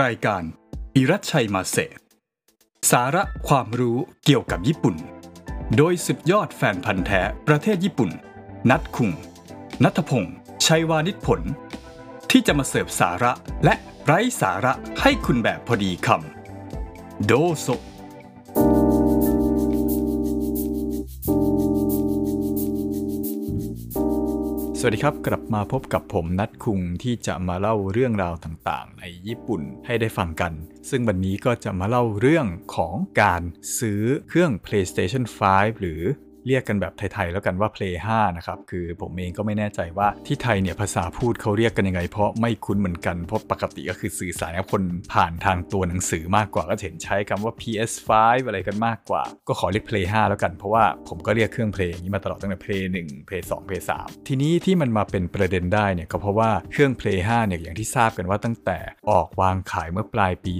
รายการ อิรัชชัยมาเสสาระความรู้เกี่ยวกับญี่ปุ่น โดยสุดยอดแฟนพันธ์แท้ประเทศญี่ปุ่น นัดคุง นัทพงศ์ชัยวานิชผล ที่จะมาเสิร์ฟสาระและไร้สาระให้คุณแบบพอดีคำโดโซ สวัสดีครับ กลับมาพบกับผมนัดคุงที่จะมาเล่าเรื่องราวต่างๆ ในญี่ปุ่นให้ได้ฟังกัน ซึ่งวันนี้ก็จะมาเล่าเรื่องของการซื้อเครื่อง PlayStation 5 หรือ เรียกกันแบบไทยๆแล้วกันว่า Play 5 นะครับ คือผมเองก็ไม่แน่ใจว่าที่ไทยเนี่ยภาษาพูดเขาเรียกกันยังไง เพราะไม่คุ้นเหมือนกัน เพราะปกติก็คือสื่อสารกับคนผ่านทางตัวหนังสือมากกว่าก็เห็นใช้คำว่า PS5 อะไรกันมากกว่า ก็ขอเรียก Play 5 แล้วกัน เพราะว่าผมก็เรียกเครื่อง Play นี้มาตลอดตั้งแต่ Play 1 Play 2 Play 3ทีนี้ที่มันมาเป็นประเด็นได้เนี่ยก็เพราะว่าเครื่อง Play 5 เนี่ยอย่างที่ทราบกันว่าตั้งแต่ออกวางขายเมื่อปลายปี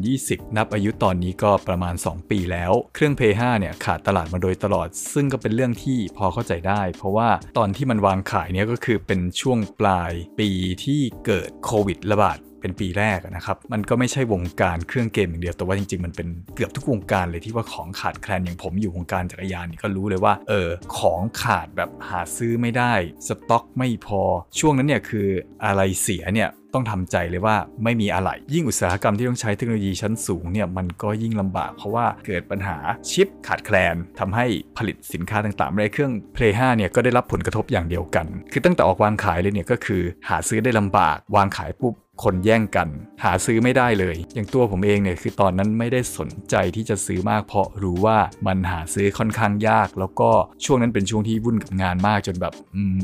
2020 นับอายุตอนนี้ก็ประมาณ 2 ปีแล้ว เครื่อง Play 5 เนี่ยขาดตลาดมาโดยตลอดซึ่งก็เป็นเรื่องที่พอเข้าใจได้ เพราะว่าตอนที่มันวางขายเนี่ยก็คือเป็นช่วงปลายปีที่เกิดโควิดระบาดเป็นปีแรกนะครับ มันก็ไม่ใช่วงการเครื่องเกมอย่างเดียว แต่ว่าจริงๆ มันเป็นเกือบทุกวงการเลยที่ว่าของขาดแคลนอย่างผมอยู่วงการจักรยานนี่ก็รู้เลยว่า เออ ของขาดแบบหาซื้อไม่ได้ สต็อกไม่พอ ช่วงนั้นเนี่ยคืออะไรเสียเนี่ย ต้องทำใจเลยว่าไม่มีอะไร ยิ่งอุตสาหกรรมที่ต้องใช้เทคโนโลยีชั้นสูงเนี่ยมันก็ยิ่งลำบาก เพราะว่าเกิดปัญหาชิปขาดแคลนทำให้ผลิตสินค้าต่างๆในเครื่อง Play 5เนี่ยก็ได้รับผลกระทบอย่างเดียวกัน คือตั้งแต่ออกวางขายเลยเนี่ยก็คือหาซื้อได้ลำบาก วางขายปุ๊บ คนแย่งกัน หาซื้อไม่ได้เลย อย่างตัวผมเองเนี่ยคือตอนนั้นไม่ได้สนใจที่จะซื้อมาก เพราะรู้ว่ามันหาซื้อค่อนข้างยาก แล้วก็ช่วงนั้นเป็นช่วงที่วุ่นกับงานมากจนแบบ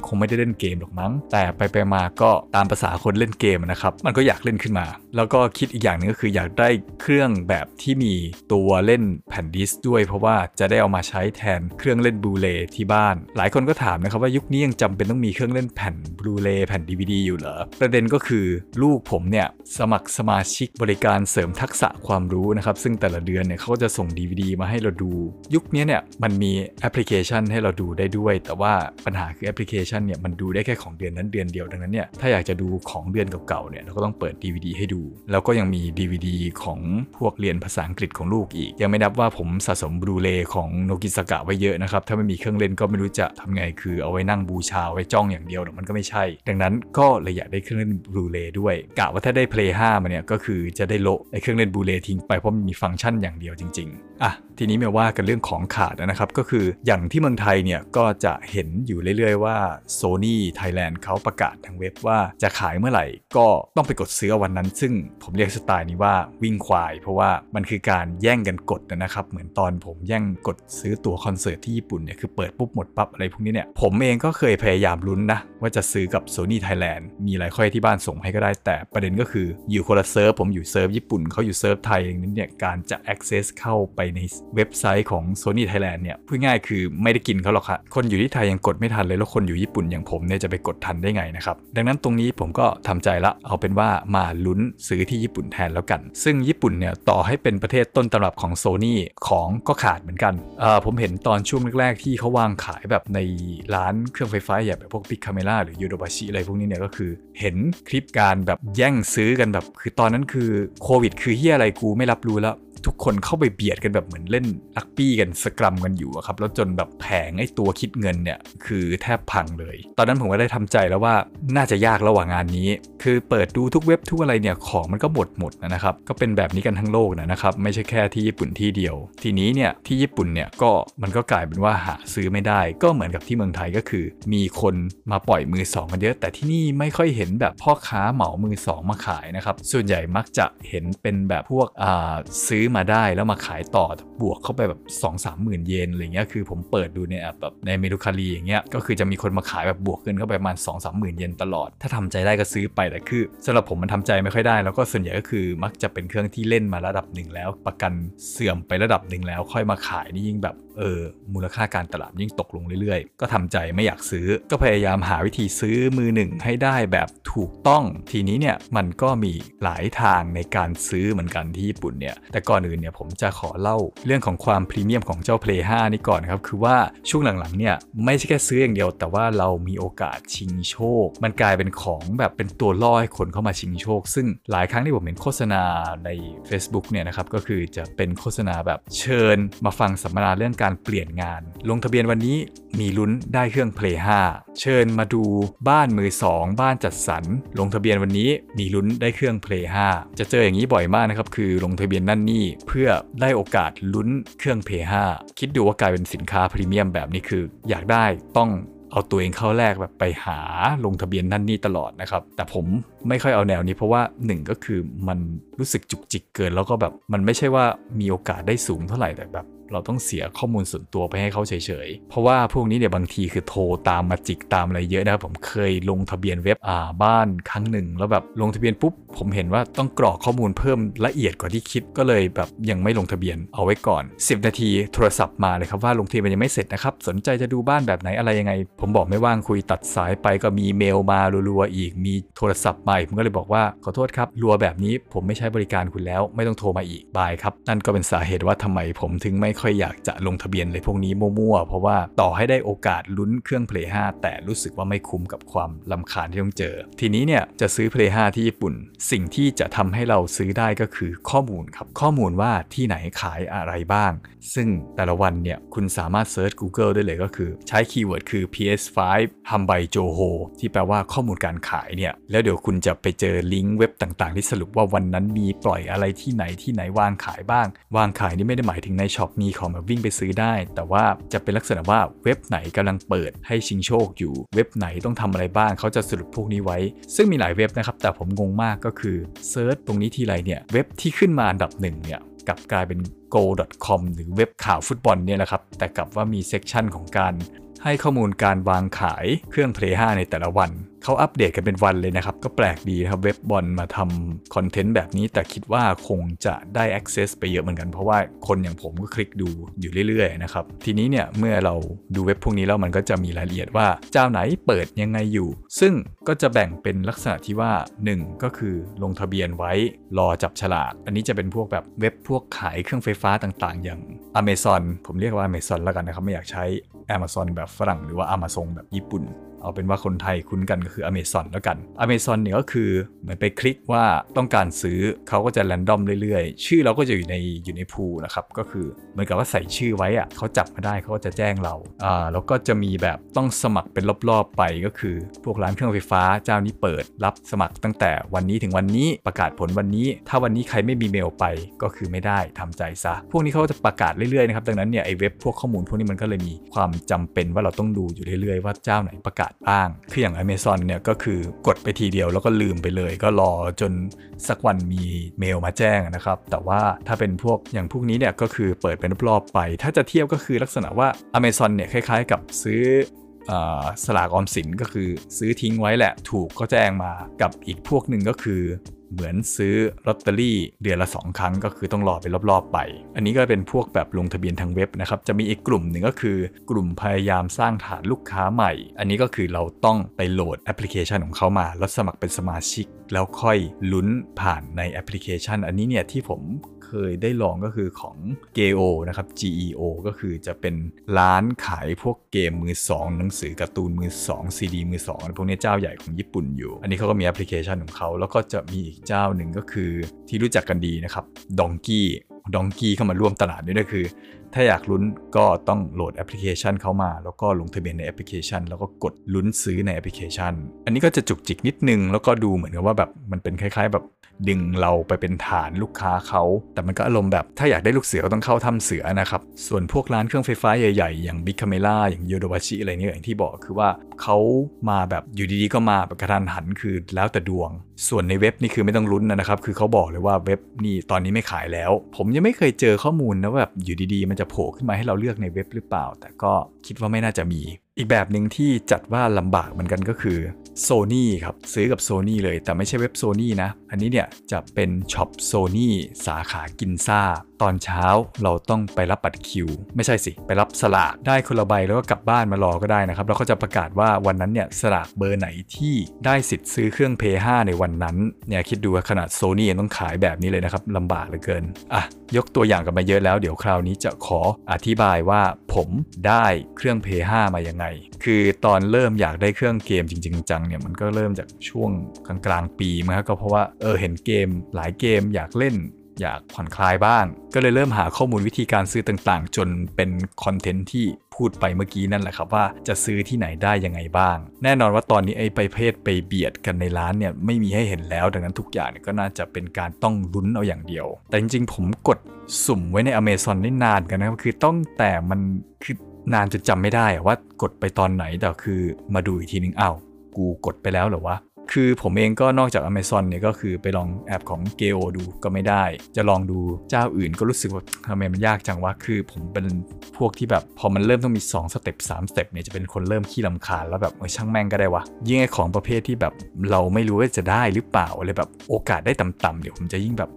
คงไม่ได้เล่นเกมหรอกมั้ง แต่ไปไปมาก็ตามภาษาคนเล่นเกมนะครับ มันก็อยากเล่นขึ้นมา แล้วก็คิดอีกอย่างนึงก็คืออยากได้เครื่องแบบที่มีตัวเล่นแผ่นดิสด้วยเพราะว่าจะได้เอามาใช้แทนเครื่องเล่นบลูเรย์ที่บ้าน หลายคนก็ถามนะครับว่ายุคนี้ยังจำเป็นต้องมีเครื่องเล่นแผ่นบลูเรย์แผ่น DVD อยู่เหรอประเด็นก็คือลูกผมเนี่ยสมัครสมาชิกบริการเสริมทักษะความรู้นะครับ ซึ่งแต่ละเดือนเนี่ยเขาจะส่ง DVD มาให้เราดู ยุคนี้เนี่ยมันมีแอปพลิเคชันให้เราดูได้ด้วย แต่ว่าปัญหาคือแอปพลิเคชันเนี่ยมันดูได้แค่ของเดือนนั้นเดือนเดียวดังนั้นเนี่ยถ้าอยากจะดูของเดือนเก่าๆเนี่ยเราก็ต้องเปิด DVD ให้ดู แล้วก็ยังมี DVD ของพวกเรียนภาษาอังกฤษของลูกอีก ยังไม่นับว่าผมสะสมบลูเรย์ของโนกิสกะไว้เยอะนะครับถ้าไม่มีเครื่องเล่นก็ไม่รู้จะทำไงคือเอาไว้นั่งบูชาไว้จ้องอย่างเดียวมันก็ไม่ใช่ ดังนั้นก็เลยอยากได้เครื่องเล่นบลูเรย์ด้วยกะว่าถ้าได้ Play 5 มาเนี่ย ก็คือจะได้โละไอเครื่องเล่นบูเรย์ทิ้งไปเพราะมันมีฟังก์ชันอย่างเดียวจริง ๆ อะ ทีนี้มาว่ากันเรื่องของขาดนะครับ ก็คืออย่างที่เมืองไทยเนี่ย ก็จะเห็นอยู่เรื่อยๆ ว่า Sony Thailand เขาประกาศทางเว็บว่าจะขายเมื่อไหร่ก็ต้องไปกดซื้อวันนั้น ซึ่งผมเรียกสไตล์นี้ว่าวิ่งควาย เพราะว่ามันคือการแย่งกันกดนะครับเหมือนตอนผมแย่งกดซื้อตั๋วคอนเสิร์ตที่ญี่ปุ่นเนี่ยคือเปิดปุ๊บหมดปั๊บอะไรพวกนี้เนี่ยผมเองก็เคยพยายามลุ้นนะว่าจะซื้อกับ Sony Thailand มีไรค่อยให้ที่บ้านส่งให้ก็ได้แต่ประเด็นก็คืออยู่คนละเซิร์ฟผมอยู่เซิร์ฟญี่ปุ่นเขาอยู่เซิร์ฟไทยนั้นเนี่ยการจะ access เข้าไปในเว็บไซต์ของ Sony Thailand เนี่ยพูดง่ายคือไม่ได้กินเขาหรอกครับคนอยู่ที่ไทยยังกดไม่ทันเลยแล้วคนอยู่ญี่ปุ่นอย่างผมเนี่ยจะไปกดทันได้ไงนะครับดังนั้นตรงนี้ผมก็ทำใจละเอาเป็นว่ามาลุ้นซื้อที่ญี่ปุ่นแทนแล้วกัน ซึ่งญี่ปุ่นเนี่ยต่อให้เป็นประเทศต้นตำรับของ Sony ของก็ขาดเหมือนกันเออผมเห็นตอนช่วงแรกๆ ที่เขาวางขายแบบในร้านเครื่องไฟฟ้าอย่างแบบพวกพิกคาเมล่าหรือยูโดบาชิอะไรพวกนี้เนี่ยก็คือ เห็นคลิปการแบบแย่งซื้อกันแบบ คือตอนนั้นคือโควิด คือเฮียอะไรกูไม่รับรู้แล้ว ทุกคนเข้าไปเบียดกันแบบเหมือนเล่นลักปี้กันสกรัมกันอยู่ครับ แล้วจนแบบแผงไอ้ตัวคิดเงินเนี่ยคือแทบพังเลย ตอนนั้นผมก็ได้ทำใจแล้วว่าน่าจะยากระหว่างงานนี้ คือเปิดดูทุกเว็บทุกอะไรเนี่ยของมันก็หมดหมดนะครับ ก็เป็นแบบนี้กันทั้งโลกนะครับ ไม่ใช่แค่ที่ญี่ปุ่นที่เดียว ทีนี้เนี่ยที่ญี่ปุ่นเนี่ยก็มันก็กลายเป็นว่าหาซื้อไม่ได้ ก็เหมือนกับที่เมืองไทยก็คือ มีคนมาปล่อยมือสองกันเยอะ แต่ที่นี่ไม่ค่อยเห็นแบบพ่อค้าเหมามือสองมาขายนะครับส่วนใหญ่มักจะเห็นเป็นแบบพวกอ่าซื้อมาได้แล้วมาขายต่อบวกเข้าไปแบบ2 3หมื่นเยนอะไรเงี้ยคือผมเปิดดูในแอปแบบในเมดูคารีอย่างเงี้ยก็คือจะมีคนมาขายแบบบวกเงินเข้าไปประมาณ2 3หมื่นเยนตลอด ถ้าทำใจได้ก็ซื้อไปแต่คือสำหรับผมมันทำใจไม่ค่อยได้ แล้วก็ส่วนใหญ่ก็คือมักจะเป็นเครื่องที่เล่นมาระดับหนึ่งแล้ว ประกันเสื่อมไประดับหนึ่งแล้วค่อยมาขายนี่ยิ่งแบบเออมูลค่าการตลาดยิ่งตกลงเรื่อยๆ ก็ทำใจไม่อยากซื้อ ก็พยายามหาวิธีซื้อมือหนึ่งให้ได้แบบถูกต้อง ทีนี้เนี่ยมันก็มีหลายทางในการซื้อเหมือนกันที่ญี่ปุ่นเนี่ยแต่ก่อนอนอื่นเนี่ยผมจะขอเล่าเรื่องของความพรีเมียมของเจ้า Play 5 นี่ก่อนครับคือว่าช่วงหลังๆเนี่ยไม่ใช่แค่ซื้ออย่างเดียว แต่ว่าเรามีโอกาสชิงโชค มันกลายเป็นของแบบเป็นตัวล่อให้คนเข้ามาชิงโชค ซึ่งหลายครั้งที่ผมเห็นโฆษณาใน Facebook เนี่ยนะครับก็คือจะเป็นโฆษณาแบบเชิญมาฟังสัมมนาเรื่องการเปลี่ยนงาน ลงทะเบียนวันนี้มีลุ้นได้เครื่อง Play 5 เชิญมาดูบ้านมือ 2 บ้านจัดสรร ลงทะเบียนวันนี้มีลุ้นได้เครื่อง Play 5 จะเจออย่างนี้บ่อยมากนะครับ คือลงทะเบียนนั่นนี่เพื่อได้โอกาสลุ้นเครื่อง p 5คิดดูว่ากลายเป็นสินค้าพรีเมียมแบบนี้คือ อยากได้ต้องเอาตัวเองเข้าแรกแบบไปหาลงทะเบียนนั่นนี่ตลอดนะครับ แต่ผมไม่ค่อยเอาแนวนี้เพราะว่าหนึ่งก็คือมันรู้สึกจุกจิกเกิน แล้วก็แบบมันไม่ใช่ว่ามีโอกาสได้สูงเท่าไหร่แต่แบบ เราต้องเสียข้อมูลส่วนตัวไปให้เขาเฉยๆ เพราะว่าพวกนี้เนี่ยบางทีคือโทรตามมาจิกตามอะไรเยอะนะครับผมเคยลงทะเบียนเว็บอ่าบ้านครั้งหนึ่ง แล้วแบบลงทะเบียนปุ๊บผมเห็นว่าต้องกรอกข้อมูลเพิ่มละเอียดกว่าที่คิดก็เลยแบบยังไม่ลงทะเบียนเอาไว้ก่อน 10 นาทีโทรศัพท์มาเลยครับว่าลงทะเบียนยังไม่เสร็จนะครับสนใจจะดูบ้านแบบไหนอะไรยังไง ผมบอกไม่ว่างคุยตัดสายไปก็มีเมลมารัวๆอีกมีโทรศัพท์ใหม่ผมก็เลยบอกว่าขอโทษครับรัวแบบนี้ผมไม่ใช้บริการคุณแล้ว ไม่ต้องโทรมาอีกบายครับนั่นก็เป็นสาเหตุว่าทำไมผมถึงไม่ค่อยอยากจะลงทะเบียนเลยพวกนี้มั่วๆ เพราะว่าต่อให้ได้โอกาสลุ้นเครื่อง Play 5 แต่รู้สึกว่าไม่คุ้มกับความลำคาญที่ต้องเจอ ทีนี้เนี่ยจะซื้อ Play 5 ที่ญี่ปุ่น สิ่งที่จะทำให้เราซื้อได้ก็คือข้อมูลครับ ข้อมูลว่าที่ไหนขายอะไรบ้าง ซึ่งแต่ละวันเนี่ยคุณสามารถ search Google ได้เลยก็คือ ใช้ keyword คือ PS5 ฮัมไบโจโฮที่แปลว่าข้อมูลการขายเนี่ยแล้วเดี๋ยวคุณจะไปเจอลิงก์เว็บต่างๆ ที่สรุปว่าวันนั้นมีปล่อยอะไรที่ไหนที่ไหนวางขายบ้าง วางขายนี่ไม่ได้หมายถึงใน shop มีของแบบวิ่งไปซื้อได้ แต่ว่าจะเป็นลักษณะว่าเว็บไหนกำลังเปิดให้ชิงโชคอยู่ เว็บไหนต้องทำอะไรบ้างเขาจะสรุปพวกนี้ไว้ ซึ่งมีหลายเว็บนะครับ แต่ผมงงมากก็คือ search ตรงนี้ทีไรเนี่ยเว็บที่ขึ้นมาอันดับหนึ่งเนี่ยกลับกลายเป็น goal.com หรือเว็บข่าวฟุตบอลเนี่ยแหละครับ แต่กลับว่ามี section ของการให้ข้อมูลการวางขายเครื่อง Play 5 ในแต่ละวันเขาอัปเดตกันเป็นวันเลยนะครับ ก็แปลกดีนะครับเว็บบอลมาทำ content แบบนี้ แต่คิดว่าคงจะได้ access ไปเยอะเหมือนกัน เพราะว่าคนอย่างผมก็คลิกดูอยู่เรื่อยๆนะครับ ทีนี้เนี่ยเมื่อเราดูเว็บพวกนี้แล้วมันก็จะมีรายละเอียดว่าเจ้าไหนเปิดยังไงอยู่ ซึ่งก็จะแบ่งเป็นลักษณะที่ว่า 1 ก็คือลงทะเบียนไว้รอจับฉลาก อันนี้จะเป็นพวกแบบเว็บพวกขายเครื่องไฟฟ้าต่างๆ อย่าง Amazon ผมเรียกว่า Amazon แล้วกันนะครับไม่อยากใช้ Amazon แบบฝรั่งหรือว่า Amazon แบบญี่ปุ่น เอาเป็นว่าคนไทยคุ้นกันก็คือ Amazon แล้วกัน Amazon เนี่ยก็คือเหมือนไปคลิกว่าต้องการซื้อเขาก็จะแรนดอมเรื่อยๆ ชื่อเราก็จะอยู่ในอยู่ในพูนะครับ ก็คือเหมือนกับว่าใส่ชื่อไว้อะเขาจับมาได้เขาก็จะแจ้งเราอ่าแล้วก็จะมีแบบต้องสมัครเป็นรอบๆไปก็คือ พวกร้านเครื่องไฟฟ้าเจ้านี้เปิดรับสมัครตั้งแต่วันนี้ถึงวันนี้ประกาศผลวันนี้ ถ้าวันนี้ใครไม่มีเมลไปก็คือไม่ได้ทำใจซะพวกนี้เขาจะประกาศเรื่อยๆนะครับดังนั้นเนี่ยไอ้เว็บพวกข้อมูลพวกนี้มันก็เลยมีความจำเป็นว่าเราต้องดูอยู่เรื่อยๆว่าเจ้าไหนประกาศบ้าง คืออย่าง Amazon เนี่ยก็คือกดไปทีเดียวแล้วก็ลืมไปเลย ก็รอจนสักวันมีเมลมาแจ้งนะครับ แต่ว่าถ้าเป็นพวกอย่างพวกนี้เนี่ยก็คือเปิดเป็นรอบๆไป ถ้าจะเทียบก็คือลักษณะว่า Amazon เนี่ยคล้ายๆ กับซื้อสลากออมสินก็คือซื้อทิ้งไว้แหละ ถูกก็แจ้งมากับอีกพวกหนึ่งก็คือ เหมือนซื้อลอตเตอรี่เดือนละ 2 ครั้ง ก็คือต้องรอไปรอบๆไป อันนี้ก็เป็นพวกแบบลงทะเบียนทางเว็บนะครับ จะมีอีกกลุ่มหนึ่งก็คือ กลุ่มพยายามสร้างฐานลูกค้าใหม่ อันนี้ก็คือเราต้องไปโหลดแอปพลิเคชันของเขามา แล้วสมัครเป็นสมาชิก แล้วค่อยลุ้นผ่านในแอปพลิเคชัน อันนี้เนี่ยที่ผม เคยได้ลองก็คือของ Geo นะครับ GEO ก็คือจะเป็นร้านขายพวกเกมมือสองหนังสือการ์ตูนมือสองซีดีมือสองพวกนี้เจ้าใหญ่ของญี่ปุ่นอยู่ อันนี้เขาก็มีแอปพลิเคชันของเขา แล้วก็จะมีอีกเจ้าหนึ่งก็คือที่รู้จักกันดีนะครับดองกี้ดองกี้เข้ามาร่วมตลาดด้วยก็คือ ถ้าอยากลุ้นก็ต้องโหลดแอปพลิเคชันเข้ามา แล้วก็ลงทะเบียนในแอปพลิเคชัน แล้วก็กดลุ้นซื้อในแอปพลิเคชัน อันนี้ก็จะจุกจิกนิดนึง แล้วก็ดูเหมือนกับว่าแบบมันเป็นคล้าย ๆ แบบ ดึงเราไปเป็นฐานลูกค้าเขา แต่มันก็อารมณ์แบบถ้าอยากได้ลูกเสือก็ต้องเข้าถ้ำเสือนะครับ ส่วนพวกร้านเครื่องไฟฟ้าใหญ่ๆ อย่างบิ๊กคาเมล่าอย่างโยโดวาชิอะไรเนี่ยอย่างที่บอกคือว่าเขามาแบบอยู่ดีๆก็มาแบบกระทันหันคือแล้วแต่ดวง ส่วนในเว็บนี่คือไม่ต้องลุ้นนะครับ คือเขาบอกเลยว่าเว็บนี่ตอนนี้ไม่ขายแล้ว ผมยังไม่เคยเจอข้อมูลนะว่าแบบอยู่ดีๆ มันจะโผล่ขึ้นมาให้เราเลือกในเว็บหรือเปล่า แต่ก็คิดว่าไม่น่าจะมี อีกแบบหนึ่งที่จัดว่าลำบากเหมือนกันก็คือโซ n y ครับ ซื้อกับ s o นี่เลยแต่ไม่ใช่เว็บ s o นี่นะ อันนี้เนี่ยจะเป็นช็อป s o นี่สาขากินซ่า ตอนเช้าเราต้องไปรับบัตรคิว ไม่ใช่สิ ไปรับสลากได้คนละใบแล้วก็กลับบ้านมารอก็ได้นะครับแล้วก็จะประกาศว่าวันนั้นเนี่ยสลากเบอร์ไหนที่ได้สิทธิ์ซื้อเครื่อง p 5ในวันนั้นเนี่ยคิดดูว่าขนาดโซนี่ยังต้องขายแบบนี้เลยนะครับลำบากเหลือเกินอะยกตัวอย่างกันมาเยอะแล้วเดี๋ยวคราวนี้จะขออธิบายว่าผมได้เครื่อง p 5มายังไง คือตอนเริ่มอยากได้เครื่องเกมจริง ๆ จังเนี่ยมันก็เริ่มจากช่วงกลางๆปีมั้งก็เพราะว่าเออเห็นเกมหลายเกมอยากเล่น อยากผ่อนคลายบ้าง ก็เลยเริ่มหาข้อมูลวิธีการซื้อต่างๆ จนเป็นคอนเทนต์ที่พูดไปเมื่อกี้นั่นแหละครับว่าจะซื้อที่ไหนได้ยังไงบ้าง แน่นอนว่าตอนนี้ไอ้ไปเพศไปเบียดกันในร้านเนี่ยไม่มีให้เห็นแล้ว ดังนั้นทุกอย่างก็น่าจะเป็นการต้องลุ้นเอาอย่างเดียว แต่จริงๆ ผมกดสุ่มไว้ในอเมซอนได้นานกันนะครับคือต้องแต่มันคือนานจนจำไม่ได้ว่ากดไปตอนไหนแต่คือมาดูอีกทีนึงอ้าวกูกดไปแล้วเหรอวะ คือผมเองก็นอกจาก Amazon เนี่ยก็คือไปลองแอปของ g e o ดูก็ไม่ได้ จะลองดูเจ้าอื่นก็รู้สึกว่าทำไมมันยากจังวะคือผมเป็นพวกที่แบบพอมันเริ่มต้องมี 2 สเต็ป3สเต็ปเนี่ยจะเป็นคนเริ่มขี้ลำคาญแล้วแบบเออช่างแม่งก็ได้วะยิ่งไอของประเภทที่แบบเราไม่รู้ว่าจะได้หรือเปล่าอะไรแบบโอกาสได้ต่ำๆเดี๋ยวผมจะยิ่งแบบ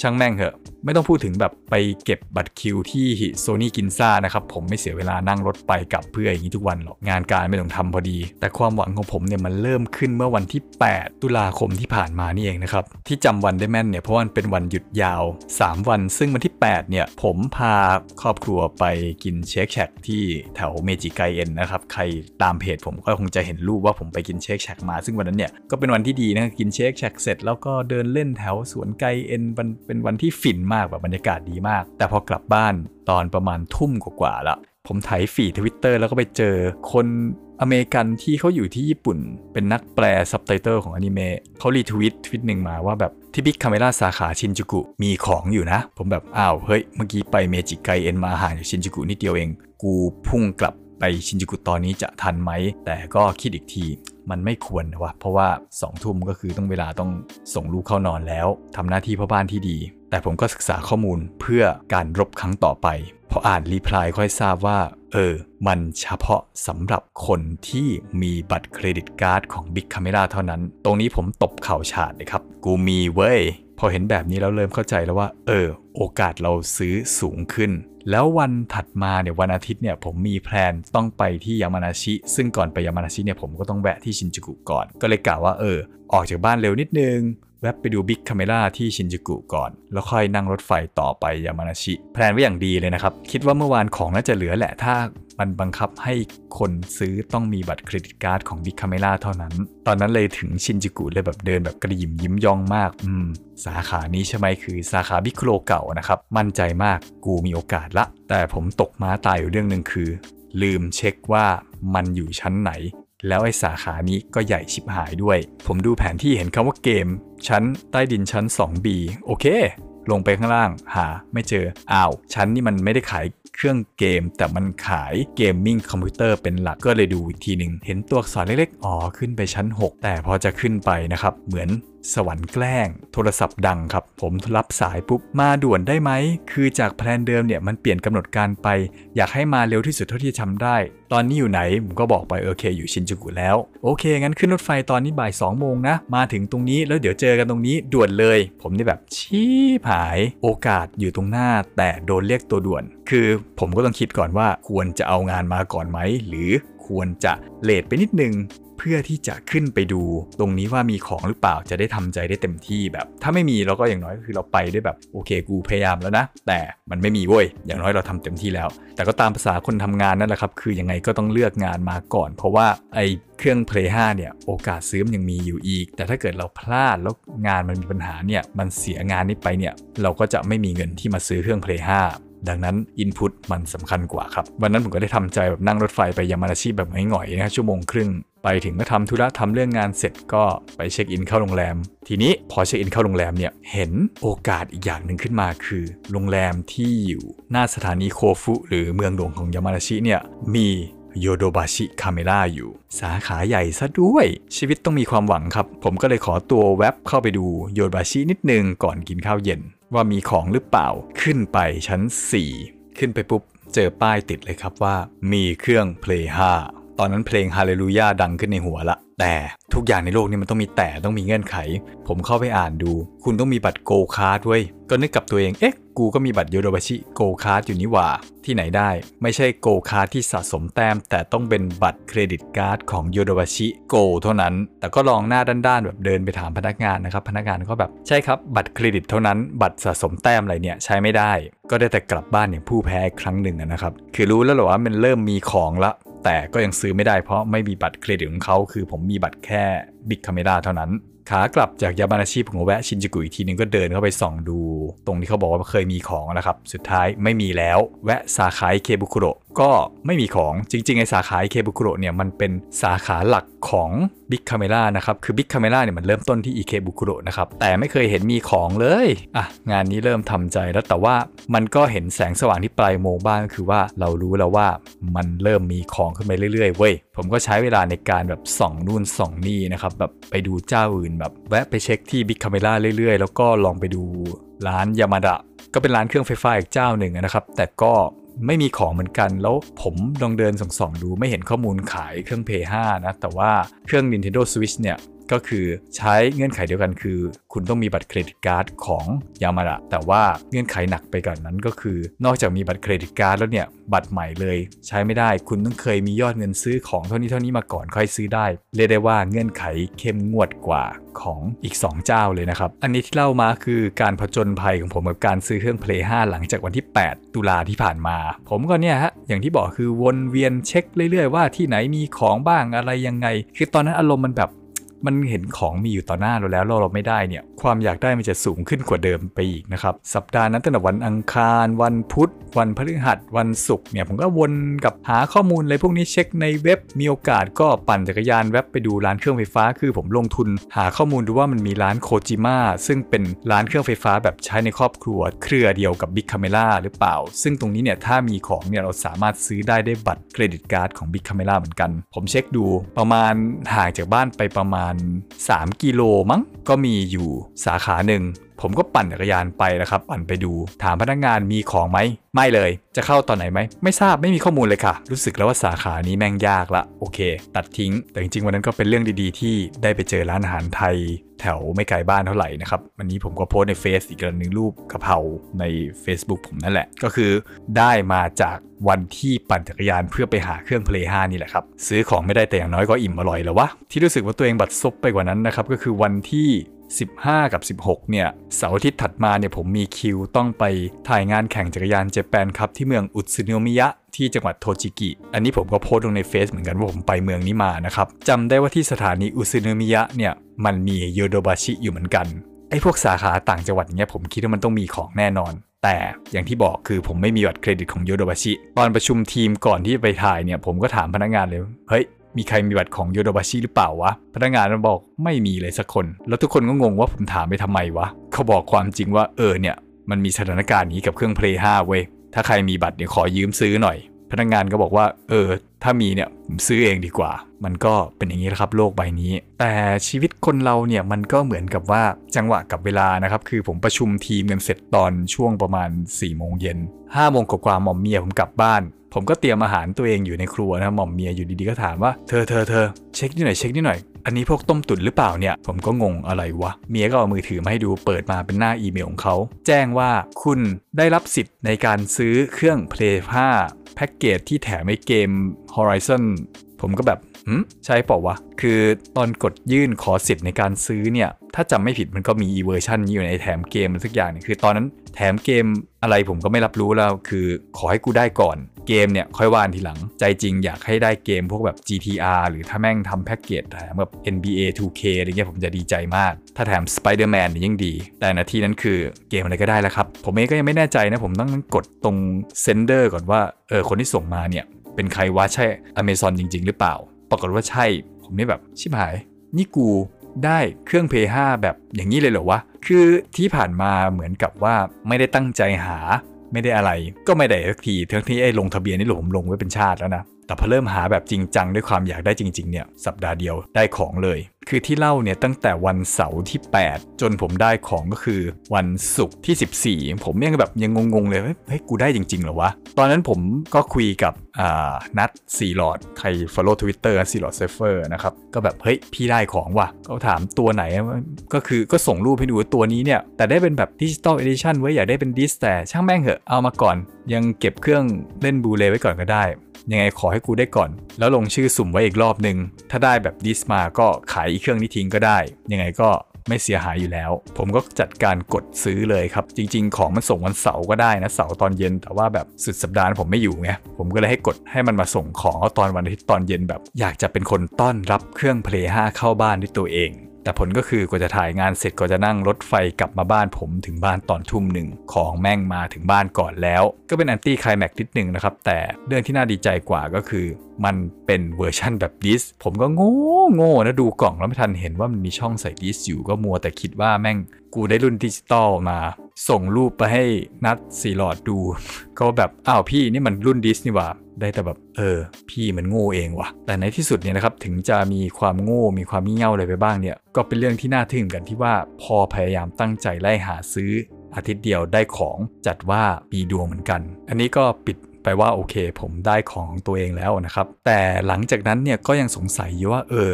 ช่างแม่งเหอะไม่ต้องพูดถึงแบบไปเก็บบัตรคิวที่โซนี่กินซ่านะครับ ผมไม่เสียเวลานั่งรถไปกลับเพื่ออย่างนี้ทุกวันหรอก งานการไม่ต้องทำพอดี แต่ความหวังของผมเนี่ยมันเริ่มขึ้นเมื่อวันที่ 8 ตุลาคมที่ผ่านมานี่เองนะครับ ที่จำวันได้แม่นเนี่ยเพราะมันเป็นวันหยุดยาว 3 วัน ซึ่งวันที่ 8 เนี่ย ผมพาครอบครัวไปกินเชคแชกที่แถวเมจิไกเอ็นนะครับใครตามเพจผมก็คงจะเห็นรูปว่าผมไปกินเชคแชกมา ซึ่งวันนั้นเนี่ยก็เป็นวันที่ดีนะกินเชคแชกเสร็จแล้วก็เดินเล่นแถวสวนไกเอ็นเป็นวันที่ฟินมากแบบบรรยากาศดีมาก แต่พอกลับบ้านตอนประมาณทุ่มกว่าๆแล้วผมไถ feed Twitter แล้วก็ไปเจอคนอเมริกันที่เขาอยู่ที่ญี่ปุ่น เป็นนักแปลซับไตเติลของอนิเมะเขา retweet tweet หนึ่งมาว่าแบบที่ Bic Camera สาขาชินจูกุมีของอยู่นะ ผมแบบอ้าวเฮ้ย เมื่อกี้ไปเมจิไกเอ็นมาห่างจากชินจูกุนิดเดียวเอง กูพุ่งกลับ ไปชินจูกุตอนนี้จะทันไหม แต่ก็คิดอีกทีมันไม่ควรนะวะเพราะว่า2องทุ่มก็คือต้องเวลาต้องส่งลูกเข้านอนแล้วทำหน้าที่พ่อบ้านที่ดี แต่ผมก็ศึกษาข้อมูลเพื่อการรบครั้งต่อไปพออ่านรีプライค่อยทราบว่า เออ มันเฉพาะสำหรับคนที่มีบัตร credit card ของ Bic Camera เท่านั้น ตรงนี้ผมตบเข่าฉาดเลยครับ กูมีเว้ย พอเห็นแบบนี้แล้วเริ่มเข้าใจแล้วว่า เออ โอกาสเราซื้อสูงขึ้น แล้ววันถัดมาเนี่ยวันอาทิตย์เนี่ยผมมี plan ต้องไปที่ยามานาชิ ซึ่งก่อนไปยามานาชิเนี่ยผมก็ต้องแวะที่ชินจูกุก่อน ก็เลยกล่าวว่าเออ ออกจากบ้านเร็วนิดนึง แวบไปดู Bic Camera ที่ชินจูกุก่อน แล้วค่อยนั่งรถไฟต่อไปยามานาชิ plan ไว้อย่างดีเลยนะครับ คิดว่าเมื่อวานของน่าจะเหลือแหละถ้ามันบังคับให้คนซื้อต้องมีบัตร credit card ของ Bic Camera เท่านั้น ตอนนั้นเลยถึงชินจูกุเลยแบบเดินแบบกระหยิ่มยิ้มย่องมาก อืม สาขานี้ใช่ไหมคือสาขา Bicqlo เก่านะครับ มั่นใจมาก กูมีโอกาสละ แต่ผมตกม้าตายอยู่เรื่องหนึ่งคือ ลืมเช็คว่ามันอยู่ชั้นไหน แล้วไอ้สาขานี้ก็ใหญ่ชิบหายด้วย ผมดูแผนที่เห็นคำว่าเกม ชั้นใต้ดินชั้น 2B โอเค ลงไปข้างล่างหาไม่เจอ อ้าว ชั้นนี่มันไม่ได้ขายเครื่องเกม แต่มันขาย gaming computer เป็นหลักก็เลยดูอีกทีหนึ่งเห็นตัวอักษรเล็กๆ อ๋อ ขึ้นไปชั้น 6 แต่พอจะขึ้นไปนะครับ เหมือนสวรรค์แกล้ง โทรศัพท์ดังครับ ผมรับสายปุ๊บ มาด่วนได้ไหม คือจาก plan เดิมเนี่ยมันเปลี่ยนกำหนดการไป อยากให้มาเร็วที่สุดเท่าที่จะทำได้ ตอนนี้อยู่ไหน ผมก็บอกไปโอเค อยู่ชินจูกุแล้ว โอเค งั้นขึ้นรถไฟตอนนี้บ่าย2โมงนะ มาถึงตรงนี้แล้วเดี๋ยวเจอกันตรงนี้ด่วนเลย ผมนี่แบบชี้ผาย โอกาสอยู่ตรงหน้า แต่โดนเรียกตัวด่วน คือผมก็ต้องคิดก่อนว่าควรจะเอางานมาก่อนไหมหรือควรจะเลทไปนิดนึง เพื่อที่จะขึ้นไปดูตรงนี้ว่ามีของหรือเปล่าจะได้ทำใจได้เต็มที่แบบ ถ้าไม่มีเราก็อย่างน้อยคือเราไปด้วยแบบโอเคกูพยายามแล้วนะ แต่มันไม่มีเว้ยอย่างน้อยเราทำเต็มที่แล้ว แต่ก็ตามภาษาคนทำงานนั่นแหละครับคือยังไงก็ต้องเลือกงานมาก่อน เพราะว่าไอเครื่อง Play 5 เนี่ย โอกาสซื้อมยังมีอยู่อีก แต่ถ้าเกิดเราพลาดแล้วงานมันมีปัญหาเนี่ย มันเสียงานนี้ไปเนี่ย เราก็จะไม่มีเงินที่มาซื้อเครื่อง Play 5 ดังนั้น Input มันสำคัญกว่าครับ วันนั้นผมก็ได้ทำใจแบบนั่งรถไฟไปยามานาชิแบบง่อยๆนะชั่วโมงครึ่ง ไปถึงก็ทำธุระทำเรื่องงานเสร็จก็ไปเช็คอินเข้าโรงแรม ทีนี้พอเช็คอินเข้าโรงแรมเนี่ยเห็นโอกาสอีกอย่างหนึ่งขึ้นมาคือ โรงแรมที่อยู่หน้าสถานีโคฟุ หรือเมืองหลวงของยามานาชิเนี่ยมีโยโดบาชิคาเมล่าอยู่ สาขาใหญ่ซะด้วย ชีวิตต้องมีความหวังครับ ผมก็เลยขอตัวแว็บเข้าไปดูโยโดบาชินิดนึงก่อนกินข้าวเย็น ว่ามีของหรือเปล่าขึ้นไปชั้น 4 ขึ้นไปปุ๊บ เจอป้ายติดเลยครับว่า มีเครื่องเพลง5ตอนนั้นเพลงฮาเลลูยาดังขึ้นในหัวละ แต่ทุกอย่างในโลกนี้มันต้องมีแต่ต้องมีเงื่อนไข ผมเข้าไปอ่านดู คุณต้องมีบัตร Gold Card เว้ยก็นึกกับตัวเองเอ๊ะกูก็มีบัตร Yodobashi Gold Card อยู่นี่หว่า ที่ไหนได้ ไม่ใช่ Gold Card ที่สะสมแต้ม แต่ต้องเป็นบัตร credit card ของ Yodobashi Gold เท่านั้น แต่ก็ลองหน้าด้านๆแบบเดินไปถามพนักงานนะครับ พนักงานก็แบบใช่ครับบัตรเครดิตเท่านั้น บัตรสะสมแต้มอะไรเนี่ยใช้ไม่ได้ ก็ได้แต่กลับบ้านอย่างผู้แพ้ครั้งหนึ่งนะครับ คือรู้แล้วหรอว่ามันเริ่มมีของละ แต่ก็ยังซื้อไม่ได้เพราะไม่มีบัตรเครดิตของเขา คือผมมีบัตรแค่ Bic Camera เท่านั้น ขากลับจากยามานาชิผมแวะชินจูกุอีกทีนึงก็เดินเข้าไปส่องดู ตรงที่เขาบอกว่าเคยมีของนะครับ สุดท้ายไม่มีแล้ว แวะสาขาอิเคบุคุโรก็ไม่มีของจริง ๆ ไอสาขาอิเคบุคุโรเนี่ยมันเป็นสาขาหลักของ Bic Camera นะครับ คือ Bic Camera เนี่ยมันเริ่มต้นที่อิเคบุคุโรนะครับ แต่ไม่เคยเห็นมีของเลย อะ งานนี้เริ่มทำใจแล้วแต่ว่ามันก็เห็นแสงสว่างที่ปลายโมงบ้างก็คือว่าเรารู้แล้วว่ามันเริ่มมีของขึ้นไปเรื่อยๆเว้ยผมก็ใช้เวลาในการแบบส่องนู่นส่องนี่นะครับแบบไปดูเจ้าอื่นแบบแวะไปเช็คที่บิ๊กคาเมราเรื่อยๆ แล้วก็ลองไปดูร้านยามาดะก็เป็นร้านเครื่องไฟฟ้าอีกเจ้าหนึ่งนะครับ แต่ก็ ไม่มีของเหมือนกัน แล้วผมลองเดินส่องๆดูไม่เห็นข้อมูลขายเครื่อง p 5นะ แต่ว่าเครื่อง Nintendo Switch เนี่ย ก็คือใช้เงื่อนไขเดียวกันคือ คุณต้องมีบัตรเครดิตการ์ดของยามาดะแต่ว่าเงื่อนไขหนักไปกว่านนั้นก็คือ นอกจากมีบัตรเครดิตการ์ดแล้วเนี่ยบัตรใหม่เลยใช้ไม่ได้คุณต้องเคยมียอดเงินซื้อของเท่านี้เท่านี้มาก่อนค่อยซื้อได้ เรียกได้ว่าเงื่อนไขเข้มงวดกว่าของอีก 2 เจ้าเลยนะครับ อันนี้ที่เล่ามาคือการผจญภัยของผมกับการซื้อเครื่อง Play 5 หลังจากวันที่ 8 ตุลาที่ผ่านมา ผมก็เนี่ยฮะ อย่างที่บอกคือวนเวียนเช็คเรื่อยๆ ว่าที่ไหนมีของบ้างอะไรยังไง คือตอนนั้นอารมณ์มันแบบ มันเห็นของมีอยู่ต่อหน้าเราแล้วเราเราไม่ได้เนี่ยความอยากได้มันจะสูงขึ้นกว่าเดิมไปอีกนะครับสัปดาห์นั้นตั้งแต่วันอังคาร วันพุธ วันพฤหัส วันศุกร์เนี่ยผมก็วนกับหาข้อมูลอะไรพวกนี้เช็คในเว็บมีโอกาสก็ปั่นจักรยานแวบไปดูร้านเครื่องไฟฟ้า คือผมลงทุน หาข้อมูลดูว่ามันมีร้านโคจิมะซึ่งเป็นร้านเครื่องไฟฟ้าแบบใช้ในครอบครัว เครือเดียวกับ Bic Camera หรือเปล่า ซึ่งตรงนี้เนี่ยถ้ามีของเนี่ยเราสามารถซื้อได้ด้วยบัตร credit card ของ Bic Camera เหมือนกัน ผมเช็คดูประมาณห่างจากบ้านไปประมาณ3 กิโลมั้งก็มีอยู่สาขาหนึ่ง ผมก็ปั่นจักรยานไปนะครับปั่นไปดูถามพนักงานมีของไหมไม่เลย จะเข้าตอนไหนไหมไม่ทราบไม่มีข้อมูลเลยค่ะ รู้สึกแล้วว่าสาขานี้แม่งยากละโอเค ตัดทิ้ง แต่จริงๆวันนั้นก็เป็นเรื่องดีๆ ที่ได้ไปเจอร้านอาหารไทย แถวไม่ไกลบ้านเท่าไหร่นะครับวันนี้ผมก็โพสในเฟซอีกหนึ่งรูปกะเพราใน Facebook ผมนั่นแหละ ก็คือได้มาจากวันที่ปั่นจักรยานเพื่อไปหาเครื่อง Play 5นี่แหละครับซื้อของไม่ได้แต่อย่างน้อยก็อิ่มอร่อยแล้ววะที่รู้สึกว่าตัวเองบัดซบไปกว่านั้นนะครับก็คือวันที่ 15 กับ 16 เนี่ย เสาร์อาทิตย์ถัดมาเนี่ยผมมีคิวต้องไปถ่ายงานแข่งจักรยานเจแปนครับที่เมืองอุตสึโนมิยะที่จังหวัดโทจิกิ อันนี้ผมก็โพสต์ลงในเฟซเหมือนกันว่าผมไปเมืองนี้มานะครับจำได้ว่าที่สถานีอุตสึโนมิยะเนี่ยมันมีโยโดบาชิอยู่เหมือนกัน ไอ้พวกสาขาต่างจังหวัดเนี่ยผมคิดว่ามันต้องมีของแน่นอน แต่อย่างที่บอกคือผมไม่มีบัตรเครดิตของโยโดบาชิ ตอนประชุมทีมก่อนที่จะไปถ่ายเนี่ยผมก็ถามพนักงานเลย เฮ้ย มีใครมีบัตรของโยโดบาชิหรือเปล่าวะ พนักงานมันบอกไม่มีเลยสักคน แล้วทุกคนก็งงว่าผมถามไปทำไมวะ เขาบอกความจริงว่าเออเนี่ย มันมีสถานการณ์นี้กับเครื่องเพลย์ห้าเว้ย ถ้าใครมีบัตรเนี่ยขอยืมซื้อหน่อย พนักงานก็บอกว่า เออ ถ้ามีเนี่ยผมซื้อเองดีกว่า มันก็เป็นอย่างนี้แหละครับโลกใบนี้ แต่ชีวิตคนเราเนี่ยมันก็เหมือนกับว่าจังหวะกับเวลานะครับ คือผมประชุมทีมกันเสร็จตอนช่วงประมาณ4ี่โมงเย็นห้าโมงกว่าๆหม่อมเมียผมกลับบ้าน ผมก็เตรียมอาหารตัวเองอยู่ในครัวนะหม่อมเมียอยู่ดีๆก็ถามว่าเธอเธอเธอเช็คนิดหน่อยเช็คนิดหน่อยอันนี้พวกต้มตุ๋นหรือเปล่าเนี่ย ผมก็งงอะไรวะ เมียก็เอามือถือมาให้ดูเปิดมาเป็นหน้าอีเมลของเขา แจ้งว่าคุณได้รับสิทธิ์ในการซื้อเครื่อง Play 5แพ็กเกจที่แถมไอเกม Horizon ผมก็แบบหืมใช่เปล่าวะ คือตอนกดยื่นขอสิทธิ์ในการซื้อเนี่ย ถ้าจำไม่ผิดมันก็มีอีเวอร์ชันนี้อยู่ในแถมเกมสักอย่างนึงคือตอนนั้นแถมเกมอะไรผมก็ไม่รับรู้แล้ว คือขอให้กูได้ก่อน เกมเนี่ยค่อยว่ากันทีหลัง ใจจริงอยากให้ได้เกมพวกแบบ GTR หรือถ้าแม่งทำแพ็กเกจแถมแบบ NBA 2K อะไรเงี้ยผมจะดีใจมาก ถ้าแถม Spider-Man นี่ยิ่งดี แต่นาทีนั้นคือเกมอะไรก็ได้แล้วครับ ผมเองก็ยังไม่แน่ใจนะผมต้องกดตรงเซนเดอร์ก่อนว่าเออคนที่ส่งมาเนี่ย เป็นใครวะใช่อเมซอนจริง ๆ หรือเปล่า ปรากฏว่าใช่ ผมนี่แบบชิบหาย นี่กูได้เครื่อง p 5แบบอย่างนี้เลยเหรอวะ คือที่ผ่านมาเหมือนกับว่าไม่ได้ตั้งใจหา ไม่ได้อะไร ก็ไม่ได้สักทีทั้งที่ไอ้ลงทะเบียนนี่ผมลงไว้เป็นชาติแล้วนะ แต่พอเริ่มหาแบบจริงจังด้วยความอยากได้จริง ๆ เนี่ย สัปดาห์เดียวได้ของเลย คือที่เล่าเนี่ยตั้งแต่วันเสาร์ที่ 8 จนผมได้ของก็คือวันศุกร์ที่ 14 ผมยังแบบยังงงๆเลยเฮ้ยกูได้จริงๆเหรอวะ ตอนนั้นผมก็คุยกับนัดสีหลอดใคร follow Twitter สีหลอดเซฟเฟอร์นะครับ ก็แบบเฮ้ยพี่ได้ของว่ะเขาถามตัวไหนก็คือก็ส่งรูปให้ดูตัวนี้เนี่ย แต่ได้เป็นแบบ digital edition ว่ะ อยากได้เป็น disc แต่ช่างแม่งเหอะเอามาก่อน ยังเก็บเครื่องเล่น Blu-ray ไว้ก่อนก็ได้ ยังไงขอให้กูได้ก่อน แล้วลงชื่อสุ่มไว้อีกรอบหนึ่งถ้าได้แบบ disc มาก็ขายอีเครื่องนี้ทิ้งก็ได้ ยังไงก็ไม่เสียหายอยู่แล้ว ผมก็จัดการกดซื้อเลยครับ จริง ๆ ของมันส่งวันเสาร์ก็ได้นะเสาร์ตอนเย็น แต่ว่าแบบสุดสัปดาห์ผมไม่อยู่ไงผมก็เลยให้กดให้มันมาส่งของตอนวันอาทิตย์ตอนเย็นแบบ อยากจะเป็นคนต้อนรับเครื่อง Play 5เข้าบ้านด้วยตัวเอง แต่ผลก็คือกว่าจะถ่ายงานเสร็จก็จะนั่งรถไฟกลับมาบ้านผมถึงบ้านตอนทุ่มหนึ่งของแม่งมาถึงบ้านก่อนแล้ว ก็เป็น anti-climax นิดหนึ่งนะครับ แต่เรื่องที่น่าดีใจกว่าก็คือ มันเป็นเวอร์ชั่นแบบ disc ผมก็โง่โง่นะดูกล่องแล้วไม่ทันเห็นว่ามันมีช่องใส่ disc อยู่ก็มัวแต่คิดว่าแม่งกูได้รุ่นดิจิตอลมา ส่งรูปไปให้นัดสีหลอดดู ก็แบบอ้าวพี่นี่มันรุ่น disc นี่หว่า ได้แต่แบบเออ พี่มันโง่เองวะแต่ในที่สุดเนี่ยนะครับถึงจะมีความโง่มีความงี่เง่าอะไรไปบ้างเนี่ย ก็เป็นเรื่องที่น่าทึ่งกันที่ว่าพอพยายามตั้งใจไล่หาซื้อ อาทิตย์เดียวได้ของจัดว่ามีดวงเหมือนกัน อันนี้ก็ปิดไปว่าโอเค ผมได้ของตัวเองแล้วนะครับ แต่หลังจากนั้นเนี่ยก็ยังสงสัยอยู่ว่าเออ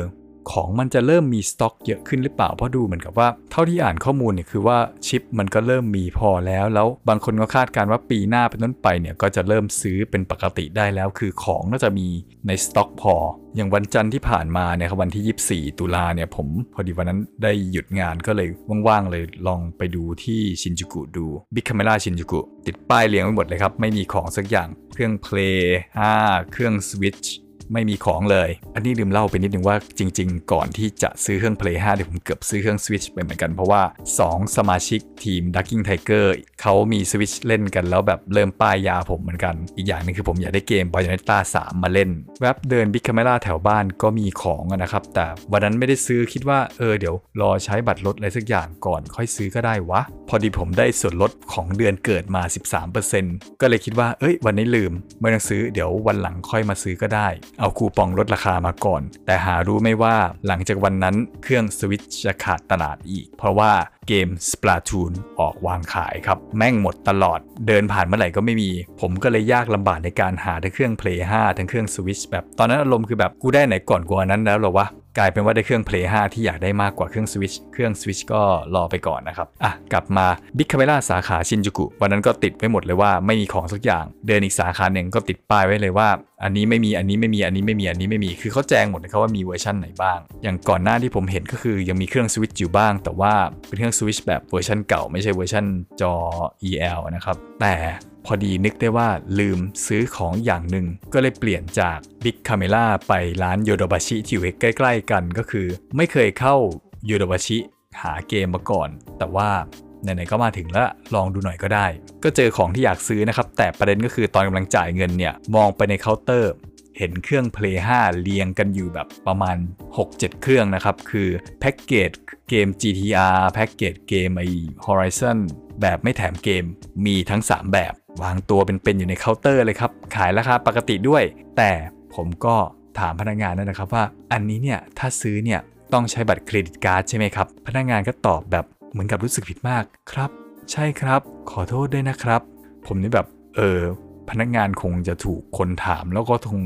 ของมันจะเริ่มมีสต็อกเยอะขึ้นหรือเปล่า เพราะดูเหมือนกับว่า เท่าที่อ่านข้อมูลเนี่ยคือว่าชิปมันก็เริ่มมีพอแล้ว แล้วบางคนก็คาดการว่าปีหน้าเป็นต้นไปเนี่ยก็จะเริ่มซื้อเป็นปกติได้แล้ว คือของน่าจะมีในสต็อกพอ อย่างวันจันทร์ที่ผ่านมาเนี่ยครับวันที่ 24 ตุลาเนี่ยผมพอดีวันนั้นได้หยุดงานก็เลยว่างๆเลยลองไปดูที่ชินจูกุดู Bic Camera ชินจูกุติดป้ายเรียงไว้หมดเลยครับไม่มีของสักอย่างเครื่อง Play 5เครื่องสวิตช์ ไม่มีของเลย อันนี้ลืมเล่าไปนิดนึงว่าจริง ๆ ก่อนที่จะซื้อเครื่อง Play 5เดี๋ยวผมเกือบซื้อเครื่อง Switch ไปเหมือนกัน เพราะว่า 2 สมาชิกทีม Ducking Tiger เขามี Switch เล่นกันแล้วแบบเริ่มป้ายยาผมเหมือนกัน อีกอย่างนึงคือผมอยากได้เกม Bayonetta 3 มาเล่น แวบเดิน Bic Camera แถวบ้านก็มีของนะครับ แต่วันนั้นไม่ได้ซื้อคิดว่าเออเดี๋ยวรอใช้บัตรลดอะไรสักอย่างก่อนค่อยซื้อก็ได้วะ พอดีผมได้ส่วนลดของเดือนเกิดมา 13%ก็เลยคิดว่าเอ้ยวันนี้ลืมไม่ต้องซื้อเดี๋ยววันหลังค่อยมาซื้อก็ได้เอาคูปองลดราคามาก่อน แต่หารู้ไม่ว่าหลังจากวันนั้นเครื่องสวิตช์จะขาดตลาดอีก เพราะว่าเกม Splatoon ออกวางขายครับ แม่งหมดตลอด เดินผ่านเมื่อไหร่ก็ไม่มี ผมก็เลยยากลำบากในการหาทั้งเครื่อง Play 5 ทั้งเครื่อง Switch แบบตอนนั้นอารมณ์คือแบบกูได้ไหนก่อนกว่านั้นแล้วหรอวะ กลายเป็นว่าได้เครื่อง Play 5 ที่อยากได้มากกว่าเครื่อง Switch เครื่อง Switch ก็รอไปก่อนนะครับอะกลับมา Bic Camera สาขาชินจูกุวันนั้นก็ติดไว้หมดเลยว่าไม่มีของสักอย่าง เดินอีกสาขาหนึ่งก็ติดป้ายไว้เลยว่า อันนี้ไม่มีอันนี้ไม่มีอันนี้ไม่มีอันนี้ไม่มีคือเขาแจ้งหมดเลยครับว่ามีเวอร์ชันไหนบ้าง อย่างก่อนหน้าที่ผมเห็นก็คือยังมีเครื่อง Switch อยู่บ้าง แต่ว่าเป็นเครื่อง Switch แบบเวอร์ชันเก่าไม่ใช่เวอร์ชันจอ EL นะครับแต่ พอดีนึกได้ว่าลืมซื้อของอย่างหนึ่ง ก็เลยเปลี่ยนจาก Big Camera ไปร้านโยโดบาชิที่อยู่ใกล้ ๆ กันก็คือ ไม่เคยเข้าโยโดบาชิหาเกมมาก่อน แต่ว่าไหนๆก็มาถึงแล้วลองดูหน่อยก็ได้ ก็เจอของที่อยากซื้อนะครับ แต่ประเด็นก็คือตอนกำลังจ่ายเงินเนี่ย มองไปในเคาน์เตอร์ เห็นเครื่อง Play 5 เรียงกันอยู่แบบประมาณ 6-7 เครื่องนะครับ คือแพ็กเกจเกม GTR แพ็กเกจเกมไอ Horizon แบบไม่แถมเกมมีทั้ง 3 แบบ วางตัวเป็นๆอยู่ในเคาน์เตอร์เลยครับ ขายราคาปกติด้วย แต่ผมก็ถามพนักงานนั่นนะครับว่า อันนี้เนี่ยถ้าซื้อเนี่ยต้องใช้บัตรเครดิตการ์ดใช่ไหมครับ พนักงานก็ตอบแบบเหมือนกับรู้สึกผิดมากครับ ใช่ครับ ขอโทษด้วยนะครับ ผมนี่แบบเออพนักงานคงจะถูกคนถามแล้วก็คง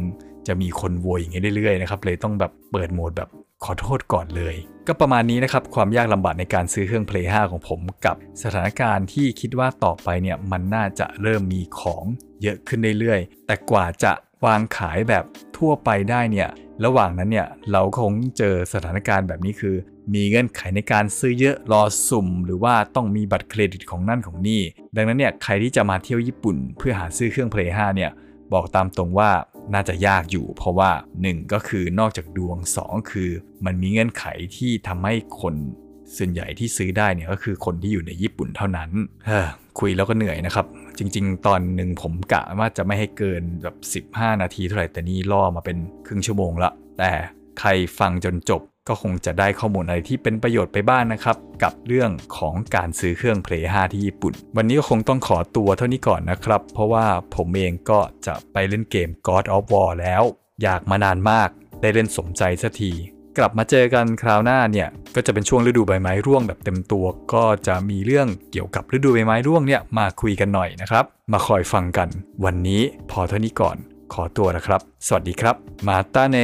จะมีคนโวยอย่างนี้ยเรื่อยๆนะครับเลยต้องแบบเปิดโหมดแบบ ขอโทษก่อนเลย ก็ประมาณนี้นะครับ ความยากลำบากในการซื้อเครื่อง Play 5 ของผมกับสถานการณ์ที่คิดว่าต่อไปเนี่ยมันน่าจะเริ่มมีของเยอะขึ้นเรื่อยๆ แต่กว่าจะวางขายแบบทั่วไปได้เนี่ยระหว่างนั้นเนี่ยเราคงเจอสถานการณ์แบบนี้คือ มีเงื่อนไขในการซื้อเยอะรอสุ่ม หรือว่าต้องมีบัตรเครดิตของนั่นของนี่ ดังนั้นเนี่ยใครที่จะมาเที่ยวญี่ปุ่น เพื่อหาซื้อเครื่อง Play 5 เนี่ยบอกตามตรงว่า น่าจะยากอยู่ เพราะว่า 1 ก็คือนอกจากดวง 2 คือ มันมีเงื่อนไขที่ทำให้คนส่วนใหญ่ที่ซื้อได้เนี่ยก็คือคนที่อยู่ในญี่ปุ่นเท่านั้นเออคุยแล้วก็เหนื่อยนะครับ จริง ๆ ตอนหนึ่งผมกะว่าจะไม่ให้เกินแบบ 15 นาทีเท่าไหร่แต่นี่ล่อมาเป็นครึ่งชั่วโมงละแต่ใครฟังจนจบ ก็คงจะได้ข้อมูลอะไรที่เป็นประโยชน์ไปบ้างนนะครับ กับเรื่องของการซื้อเครื่อง Play 5 ที่ญี่ปุ่น วันนี้ก็คงต้องขอตัวเท่านี้ก่อนนะครับ เพราะว่าผมเองก็จะไปเล่นเกม God of War แล้ว อยากมานานมาก ได้เล่นสมใจสักทีกลับมาเจอกันคราวหน้าเนี่ย ก็จะเป็นช่วงฤดูใบไม้ร่วงแบบเต็มตัว ก็จะมีเรื่องเกี่ยวกับฤดูใบไม้ร่วงเนี่ยมาคุยกันหน่อยนะครับ มาคอยฟังกัน วันนี้พอเท่านี้ก่อน ขอตัวนะครับ สวัสดีครับ มาตาเน